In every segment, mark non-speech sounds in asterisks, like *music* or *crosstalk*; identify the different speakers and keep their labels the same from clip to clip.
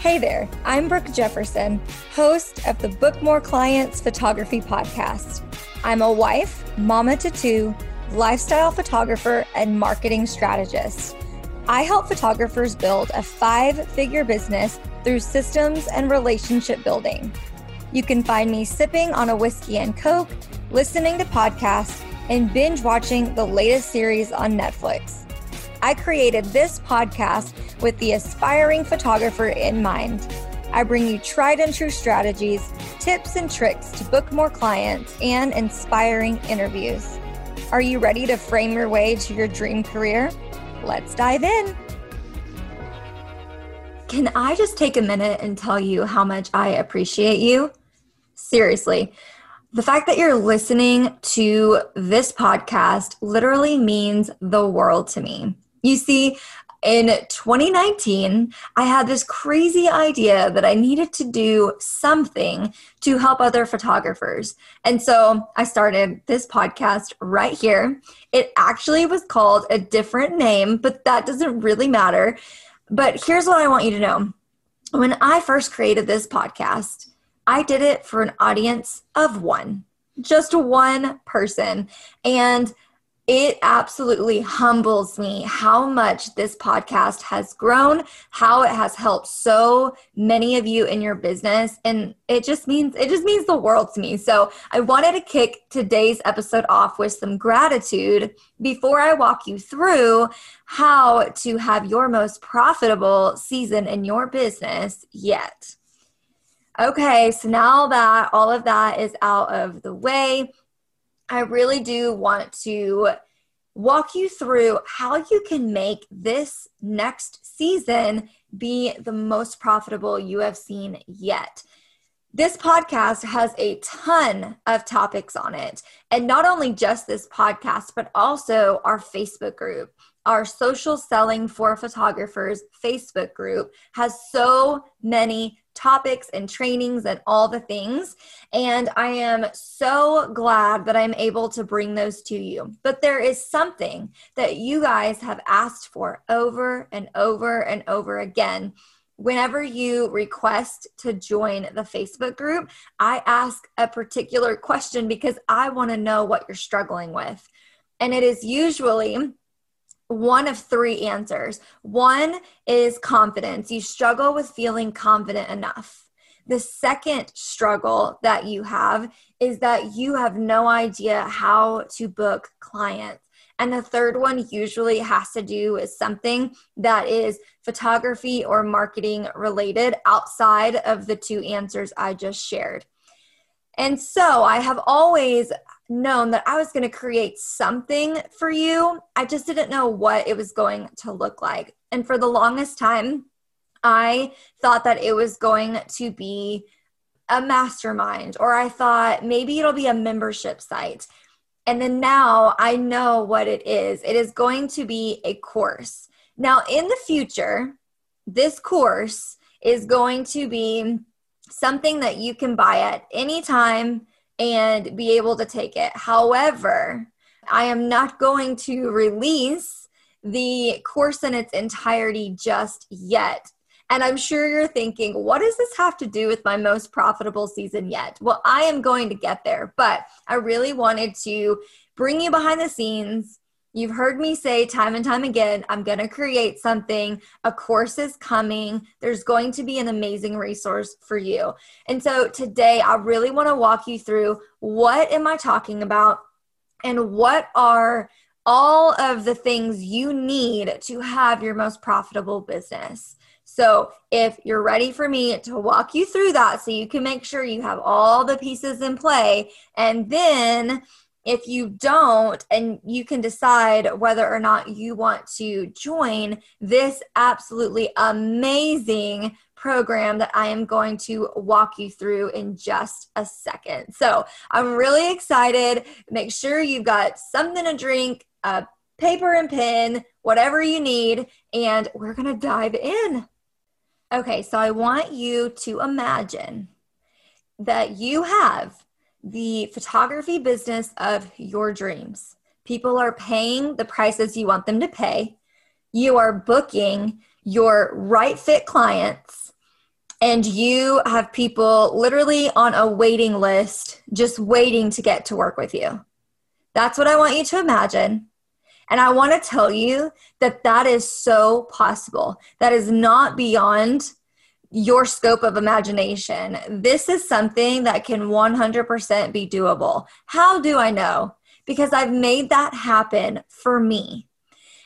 Speaker 1: Hey there, I'm Brooke Jefferson, host of the Book More Clients Photography Podcast. I'm a wife, mama to two, lifestyle photographer, and marketing strategist. I help photographers build a five figure business through systems and relationship building. You can find me sipping on a whiskey and Coke, listening to podcasts, and binge watching the latest series on Netflix. I created this podcast with the aspiring photographer in mind. I bring you tried and true strategies, tips, and tricks to book more clients and inspiring interviews. Are you ready to frame your way to your dream career? Let's dive in. Can I just take a minute and tell you how much I appreciate you? Seriously, the fact that you're listening to this podcast literally means the world to me. You see, in 2019, I had this crazy idea that I needed to do something to help other photographers. And so I started this podcast right here. It actually was called a different name, but that doesn't really matter. But here's what I want you to know when I first created this podcast, I did it for an audience of one, just one person. And it absolutely humbles me how much this podcast has grown, how it has helped so many of you in your business and it just means it just means the world to me. So, I wanted to kick today's episode off with some gratitude before I walk you through how to have your most profitable season in your business yet. Okay, so now that all of that is out of the way, I really do want to walk you through how you can make this next season be the most profitable you have seen yet. This podcast has a ton of topics on it. And not only just this podcast, but also our Facebook group. Our social selling for photographers Facebook group has so many topics and trainings and all the things. And I am so glad that I'm able to bring those to you. But there is something that you guys have asked for over and over and over again. Whenever you request to join the Facebook group, I ask a particular question because I want to know what you're struggling with. And it is usually one of three answers. One is confidence. You struggle with feeling confident enough. The second struggle that you have is that you have no idea how to book clients. And the third one usually has to do with something that is photography or marketing related outside of the two answers I just shared. And so I have always known that I was going to create something for you. I just didn't know what it was going to look like. And for the longest time, I thought that it was going to be a mastermind, or I thought maybe it'll be a membership site. And then now I know what it is. It is going to be a course. Now, in the future, this course is going to be something that you can buy at any time and be able to take it. However, I am not going to release the course in its entirety just yet. And I'm sure you're thinking, what does this have to do with my most profitable season yet? Well, I am going to get there, but I really wanted to bring you behind the scenes You've heard me say time and time again, I'm going to create something. A course is coming. There's going to be an amazing resource for you. And so today, I really want to walk you through what am I talking about and what are all of the things you need to have your most profitable business. So, if you're ready for me to walk you through that so you can make sure you have all the pieces in play, and then if you don't and you can decide whether or not you want to join this absolutely amazing program that I am going to walk you through in just a second. So I'm really excited. Make sure you've got something to drink, a paper and pen, whatever you need, and we're going to dive in. Okay, so I want you to imagine that you have the photography business of your dreams. People are paying the prices you want them to pay. You are booking your right fit clients and you have people literally on a waiting list just waiting to get to work with you. That's what I want you to imagine. And I want to tell you that that is so possible. That is not beyond your scope of imagination. This is something that can 100% be doable. How do I know? Because I've made that happen for me.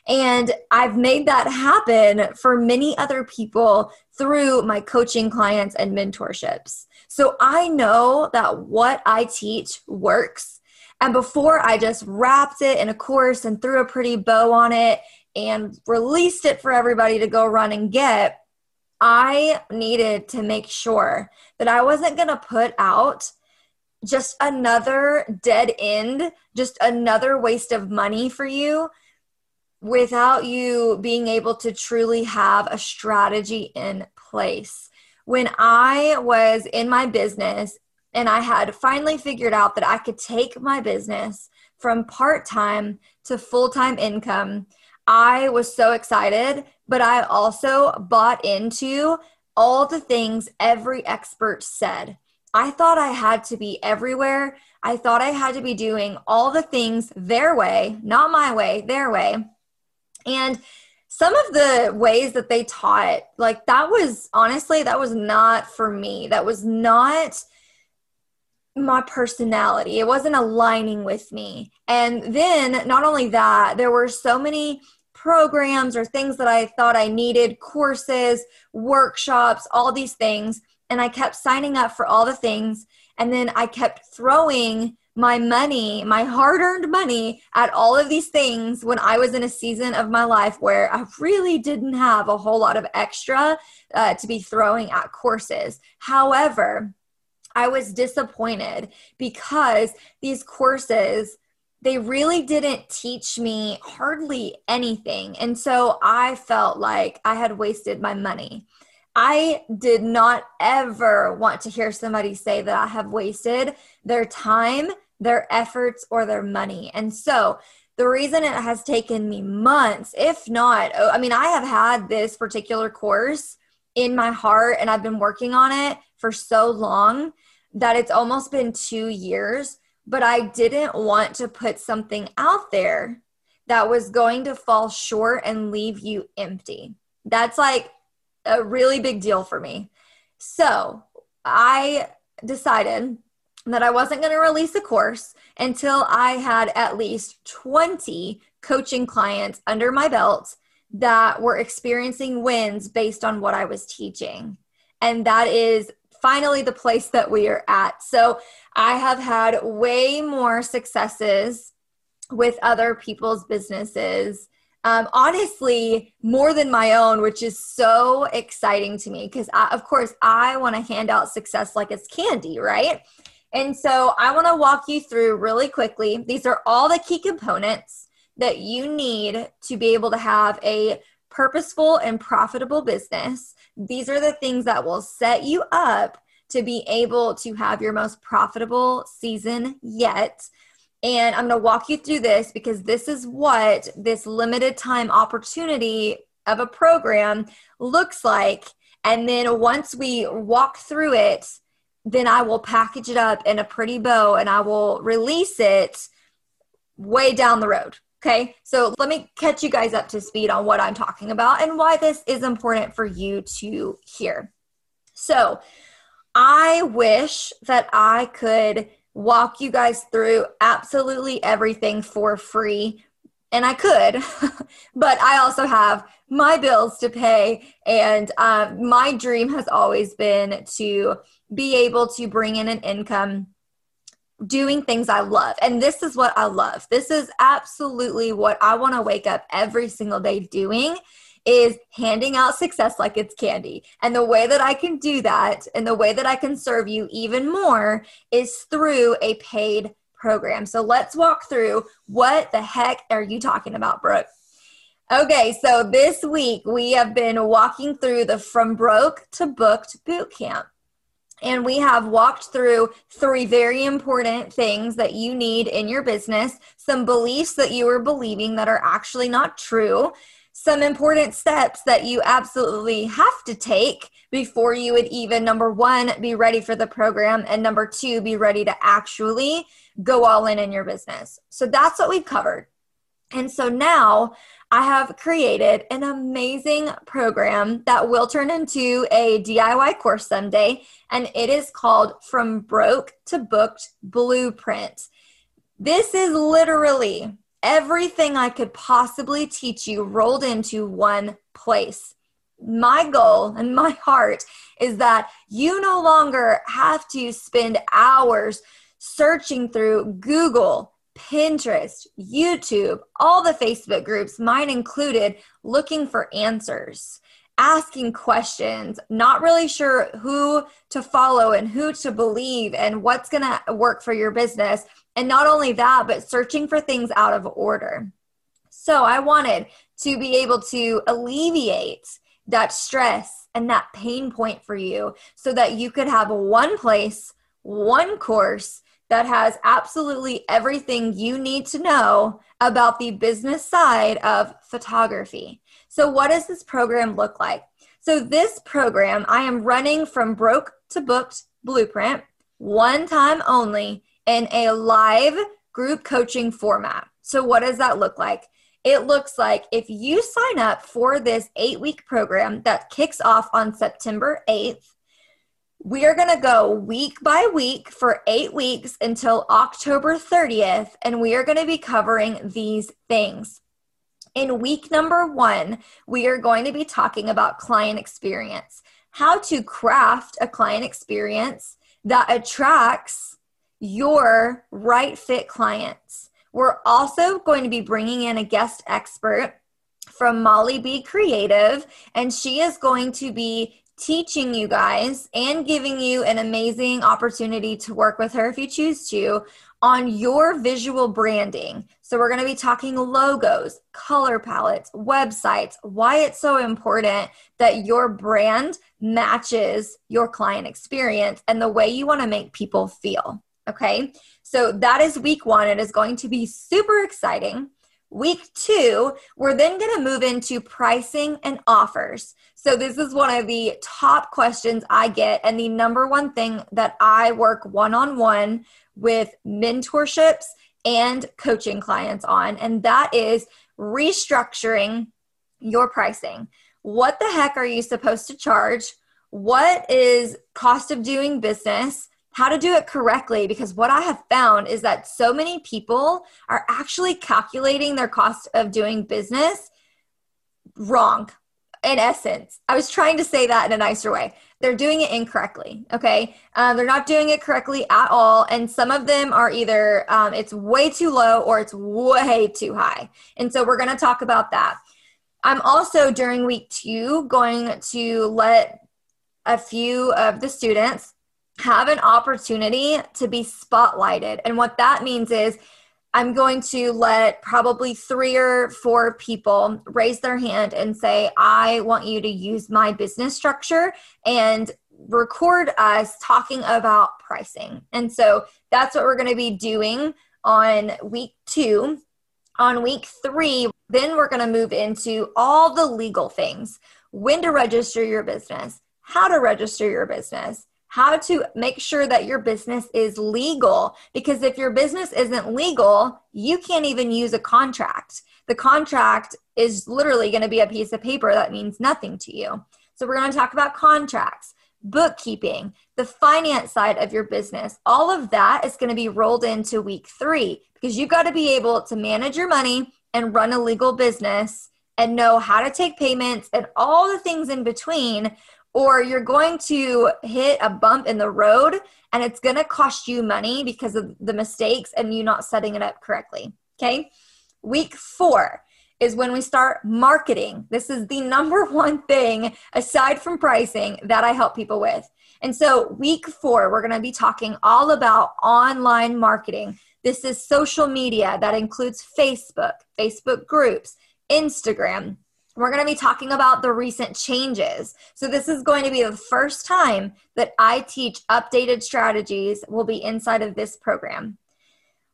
Speaker 1: And I've made that happen for many other people through my coaching clients and mentorships. So I know that what I teach works. And before I just wrapped it in a course and threw a pretty bow on it and released it for everybody to go run and get, I needed to make sure that I wasn't going to put out just another dead end, just another waste of money for you without you being able to truly have a strategy in place. When I was in my business and I had finally figured out that I could take my business from part time to full time income, I was so excited, but I also bought into all the things every expert said. I thought I had to be everywhere. I thought I had to be doing all the things their way, not my way, their way. And some of the ways that they taught, like that was honestly, that was not for me. That was not my personality. It wasn't aligning with me. And then, not only that, there were so many programs or things that I thought I needed courses, workshops, all these things. And I kept signing up for all the things. And then I kept throwing my money, my hard earned money, at all of these things when I was in a season of my life where I really didn't have a whole lot of extra uh, to be throwing at courses. However, I was disappointed because these courses they really didn't teach me hardly anything. And so I felt like I had wasted my money. I did not ever want to hear somebody say that I have wasted their time their efforts or their money. And so the reason it has taken me months, if not, oh, I mean, I have had this particular course in my heart and I've been working on it for so long that it's almost been two years, but I didn't want to put something out there that was going to fall short and leave you empty. That's like a really big deal for me. So I decided that I wasn't going to release a course until I had at least 20 coaching clients under my belt that were experiencing wins based on what I was teaching. And that is finally the place that we are at. So I have had way more successes with other people's businesses. Um, honestly, more than my own, which is so exciting to me because, of course, I want to hand out success like it's candy, right? And so I want to walk you through really quickly. These are all the key components that you need to be able to have a purposeful and profitable business. These are the things that will set you up to be able to have your most profitable season yet. And I'm going to walk you through this because this is what this limited time opportunity of a program looks like. And then once we walk through it, then I will package it up in a pretty bow and I will release it way down the road. Okay, so let me catch you guys up to speed on what I'm talking about and why this is important for you to hear. So, I wish that I could walk you guys through absolutely everything for free, and I could, *laughs* but I also have my bills to pay, and uh, my dream has always been to be able to bring in an income doing things I love. And this is what I love. This is absolutely what I want to wake up every single day doing is handing out success like it's candy. And the way that I can do that and the way that I can serve you even more is through a paid program. So let's walk through what the heck are you talking about, Brooke? Okay, so this week we have been walking through the From Broke to Booked boot camp and we have walked through three very important things that you need in your business, some beliefs that you are believing that are actually not true, some important steps that you absolutely have to take before you would even number one be ready for the program and number two be ready to actually go all in in your business. So that's what we've covered. And so now I have created an amazing program that will turn into a DIY course someday, and it is called From Broke to Booked Blueprint. This is literally everything I could possibly teach you rolled into one place. My goal and my heart is that you no longer have to spend hours searching through Google, Pinterest, YouTube, all the Facebook groups, mine included, looking for answers, asking questions, not really sure who to follow and who to believe and what's going to work for your business. And not only that, but searching for things out of order. So I wanted to be able to alleviate that stress and that pain point for you so that you could have one place, one course that has absolutely everything you need to know about the business side of photography. So, what does this program look like? So, this program I am running from broke to booked blueprint, one time only, in a live group coaching format. So, what does that look like? It looks like if you sign up for this eight week program that kicks off on September 8th, we are going to go week by week for eight weeks until October 30th, and we are going to be covering these things. In week number one, we are going to be talking about client experience, how to craft a client experience that attracts your right fit clients. We're also going to be bringing in a guest expert from Molly B Creative, and she is going to be teaching you guys and giving you an amazing opportunity to work with her if you choose to on your visual branding. So, we're going to be talking logos, color palettes, websites, why it's so important that your brand matches your client experience and the way you want to make people feel. Okay, so that is week one. It is going to be super exciting. Week two, we're then going to move into pricing and offers. So, this is one of the top questions I get, and the number one thing that I work one on one with mentorships and coaching clients on, and that is restructuring your pricing. What the heck are you supposed to charge? What is cost of doing business? How to do it correctly because what I have found is that so many people are actually calculating their cost of doing business wrong. In essence, I was trying to say that in a nicer way. They're doing it incorrectly. Okay, um, they're not doing it correctly at all, and some of them are either um, it's way too low or it's way too high. And so we're going to talk about that. I'm also during week two going to let a few of the students have an opportunity to be spotlighted. And what that means is I'm going to let probably three or four people raise their hand and say, I want you to use my business structure and record us talking about pricing. And so that's what we're going to be doing on week two. On week three, then we're going to move into all the legal things when to register your business, how to register your business how to make sure that your business is legal. Because if your business isn't legal, you can't even use a contract. The contract is literally going to be a piece of paper that means nothing to you. So, we're going to talk about contracts, bookkeeping, the finance side of your business. All of that is going to be rolled into week three because you've got to be able to manage your money and run a legal business and know how to take payments and all the things in between or you're going to hit a bump in the road and it's going to cost you money because of the mistakes and you not setting it up correctly. Okay. Week four is when we start marketing. This is the *laughs* number one thing aside from pricing that I help people with. And so, week four, we're going to be talking all about online marketing. This is social media that includes Facebook, Facebook groups, Instagram, we're going to be talking about the recent changes. So, this is going to be the first time that I teach updated strategies, will be inside of this program.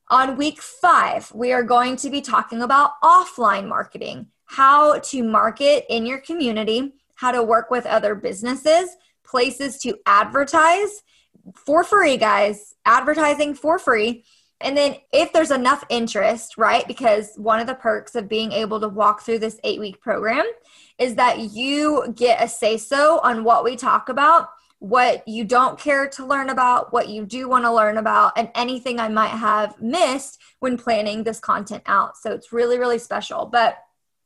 Speaker 1: On week five, we are going to be talking about offline marketing, how to market in your community, how to work with other businesses, places to advertise for free, guys, advertising for free. And then, if there's enough interest, right? Because one of the perks of being able to walk through this eight week program is that you get a say so on what we talk about, what you don't care to learn about, what you do want to learn about, and anything I might have missed when planning this content out. So, it's really, really special. But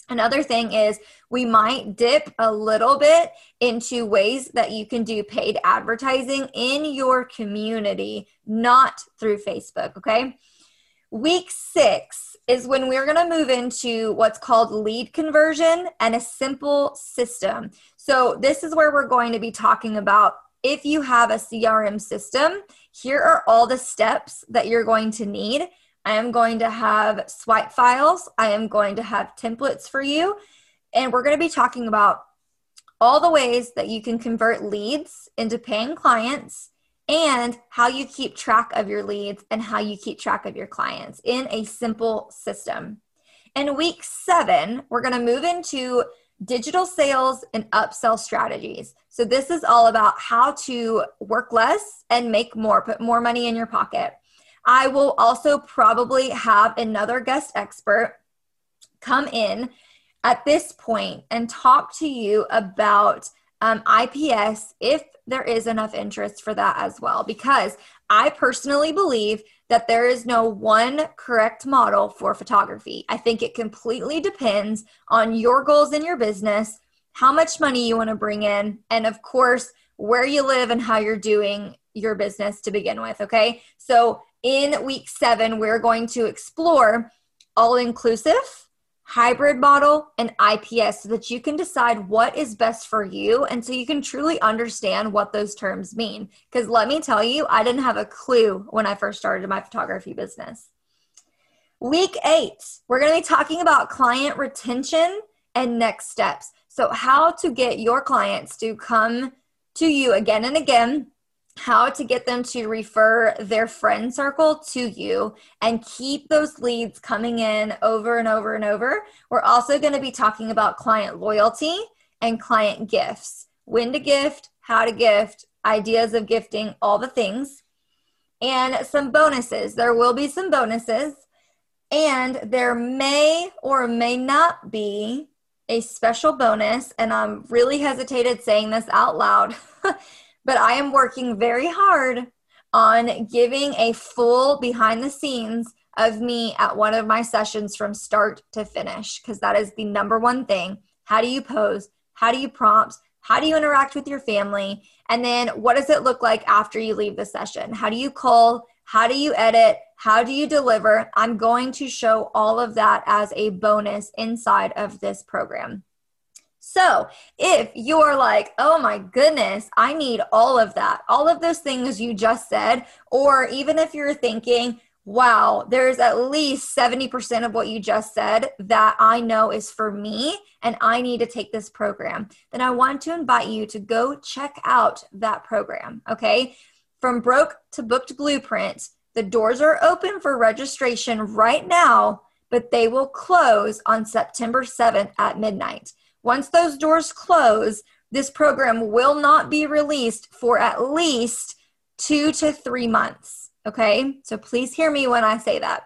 Speaker 1: Another thing is we might dip a little bit into ways that you can do paid advertising in your community, not through Facebook. Okay. Week six is when we're going to move into what's called lead conversion and a simple system. So, this is where we're going to be talking about if you have a CRM system, here are all the steps that you're going to need I am going to have swipe files. I am going to have templates for you. And we're going to be talking about all the ways that you can convert leads into paying clients and how you keep track of your leads and how you keep track of your clients in a simple system. In week seven, we're going to move into digital sales and upsell strategies. So, this is all about how to work less and make more, put more money in your pocket. I will also probably have another guest expert come in at this point and talk to you about um, IPS if there is enough interest for that as well. Because I personally believe that there is no one correct model for photography. I think it completely depends on your goals in your business, how much money you want to bring in, and of course, where you live and how you're doing your business to begin with. Okay. So in week seven, we're going to explore all inclusive, hybrid model, and IPS so that you can decide what is best for you and so you can truly understand what those terms mean. Because let me tell you, I didn't have a clue when I first started my photography business. Week eight, we're going to be talking about client retention and next steps. So, how to get your clients to come to you again and again how to get them to refer their friend circle to you and keep those leads coming in over and over and over. We're also going to be talking about client loyalty and client gifts when to gift, how to gift, ideas of gifting, all the things, and some bonuses. There will be some bonuses, and there may or may not be a special bonus. And I'm really hesitated saying this out loud. *laughs* but I am working very hard on giving a full behind the scenes of me at one of my sessions from start to finish because that is the number one thing. How do you pose? How do you prompt? How do you interact with your family? And then what does it look like after you leave the session? How do you call? How do you edit? How do you deliver? I'm going to show all of that as a bonus inside of this program. So, if you're like, oh my goodness, I need all of that, all of those things you just said, or even if you're thinking, wow, there's at least 70% of what you just said that I know is for me and I need to take this program, then I want to invite you to go check out that program. Okay. From broke to booked blueprint, the doors are open for registration right now, but they will close on September 7th at midnight. Once those doors close, this program will not be released for at least two to three months. Okay, so please hear me when I say that.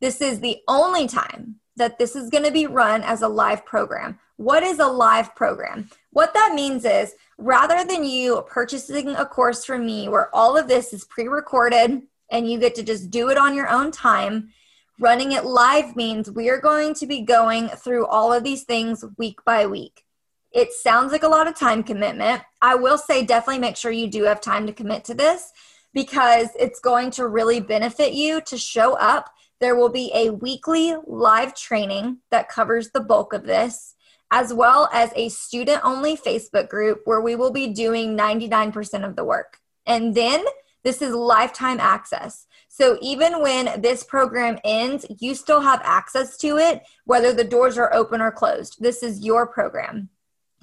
Speaker 1: This is the only time that this is going to be run as a live program. What is a live program? What that means is rather than you purchasing a course from me where all of this is pre recorded and you get to just do it on your own time, Running it live means we are going to be going through all of these things week by week. It sounds like a lot of time commitment. I will say definitely make sure you do have time to commit to this because it's going to really benefit you to show up. There will be a weekly live training that covers the bulk of this, as well as a student only Facebook group where we will be doing 99% of the work. And then this is lifetime access. So even when this program ends, you still have access to it, whether the doors are open or closed. This is your program.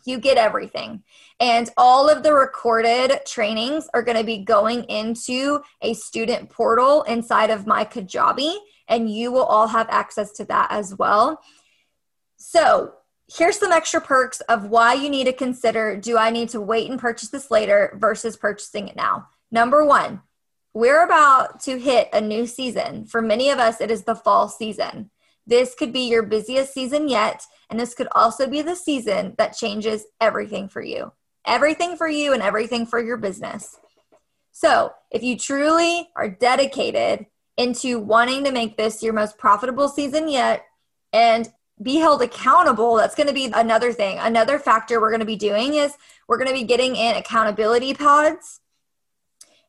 Speaker 1: You get everything. And all of the recorded trainings are going to be going into a student portal inside of my Kajabi, and you will all have access to that as well. So, here's some extra perks of why you need to consider do I need to wait and purchase this later versus purchasing it now? Number one, we're about to hit a new season. For many of us, it is the fall season. This could be your busiest season yet, and this could also be the season that changes everything for you. Everything for you and everything for your business. So, if you truly are dedicated into wanting to make this your most profitable season yet and be held accountable, that's going to be another thing. Another factor we're going to be doing is we're going to be getting in accountability pods.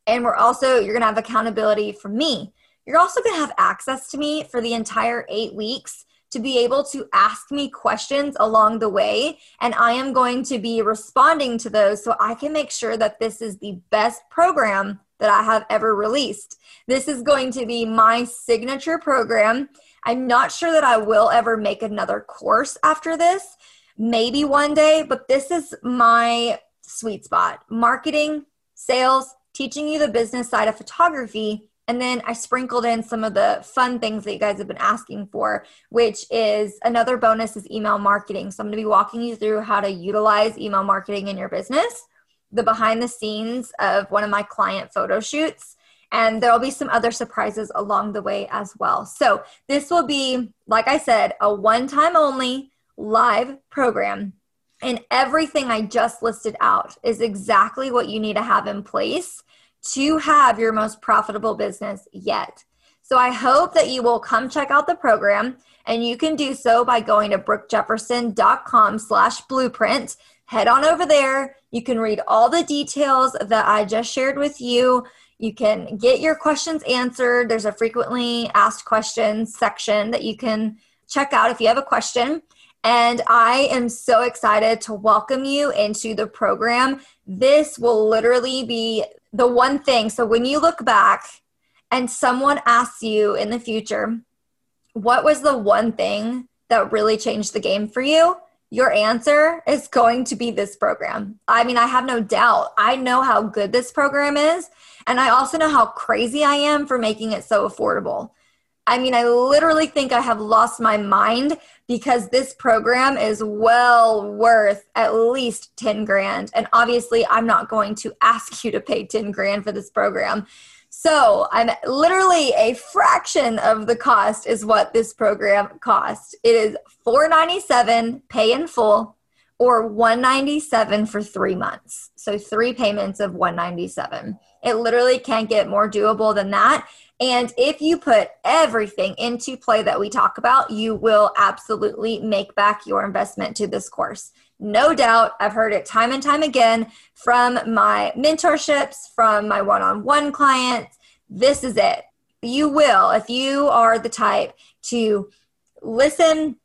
Speaker 1: And we're also, you're going to have accountability from me. You're also going to have access to me for the entire eight weeks to be able to ask me questions along the way. And I am going to be responding to those so I can make sure that this is the best program that I have ever released. This is going to be my signature program. I'm not sure that I will ever make another course after this, maybe one day, but this is my sweet spot marketing, sales, teaching you the business side of photography and then I sprinkled in some of the fun things that you guys have been asking for, which is another bonus is email marketing. So I'm going to be walking you through how to utilize email marketing in your business, the behind the scenes of one of my client photo shoots, and there'll be some other surprises along the way as well. So this will be, like I said, a one time only live program. And everything I just listed out is exactly what you need to have in place to have your most profitable business yet. So I hope that you will come check out the program and you can do so by going to brookejefferson.com slash blueprint. Head on over there. You can read all the details that I just shared with you. You can get your questions answered. There's a frequently asked questions section that you can check out if you have a question. And I am so excited to welcome you into the program. This will literally be the one thing. So when you look back and someone asks you in the future, what was the one thing that really changed the game for you? Your answer is going to be this program. I mean, I have no doubt. I know how good this program is. And I also know how crazy I am for making it so affordable. I mean, I literally think I have lost my mind because this program is well worth at least 10 grand. And obviously, I'm not going to ask you to pay 10 grand for this program. So I'm literally a fraction of the cost is what this program costs. It is 497 pay in full or 197 for 3 months. So 3 payments of 197. It literally can't get more doable than that. And if you put everything into play that we talk about, you will absolutely make back your investment to this course. No doubt, I've heard it time and time again from my mentorships, from my one on one clients. This is it. You will, if you are the type to listen,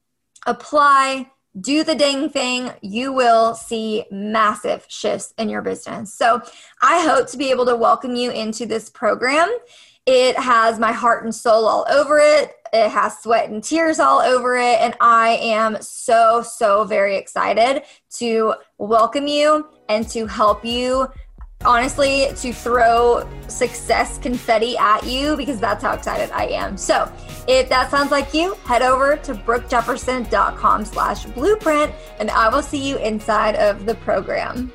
Speaker 1: apply, do the dang thing, you will see massive shifts in your business. So, I hope to be able to welcome you into this program. It has my heart and soul all over it. It has sweat and tears all over it. And I am so, so very excited to welcome you and to help you honestly to throw success confetti at you because that's how excited I am. So if that sounds like you, head over to brookejefferson.com slash blueprint and I will see you inside of the program.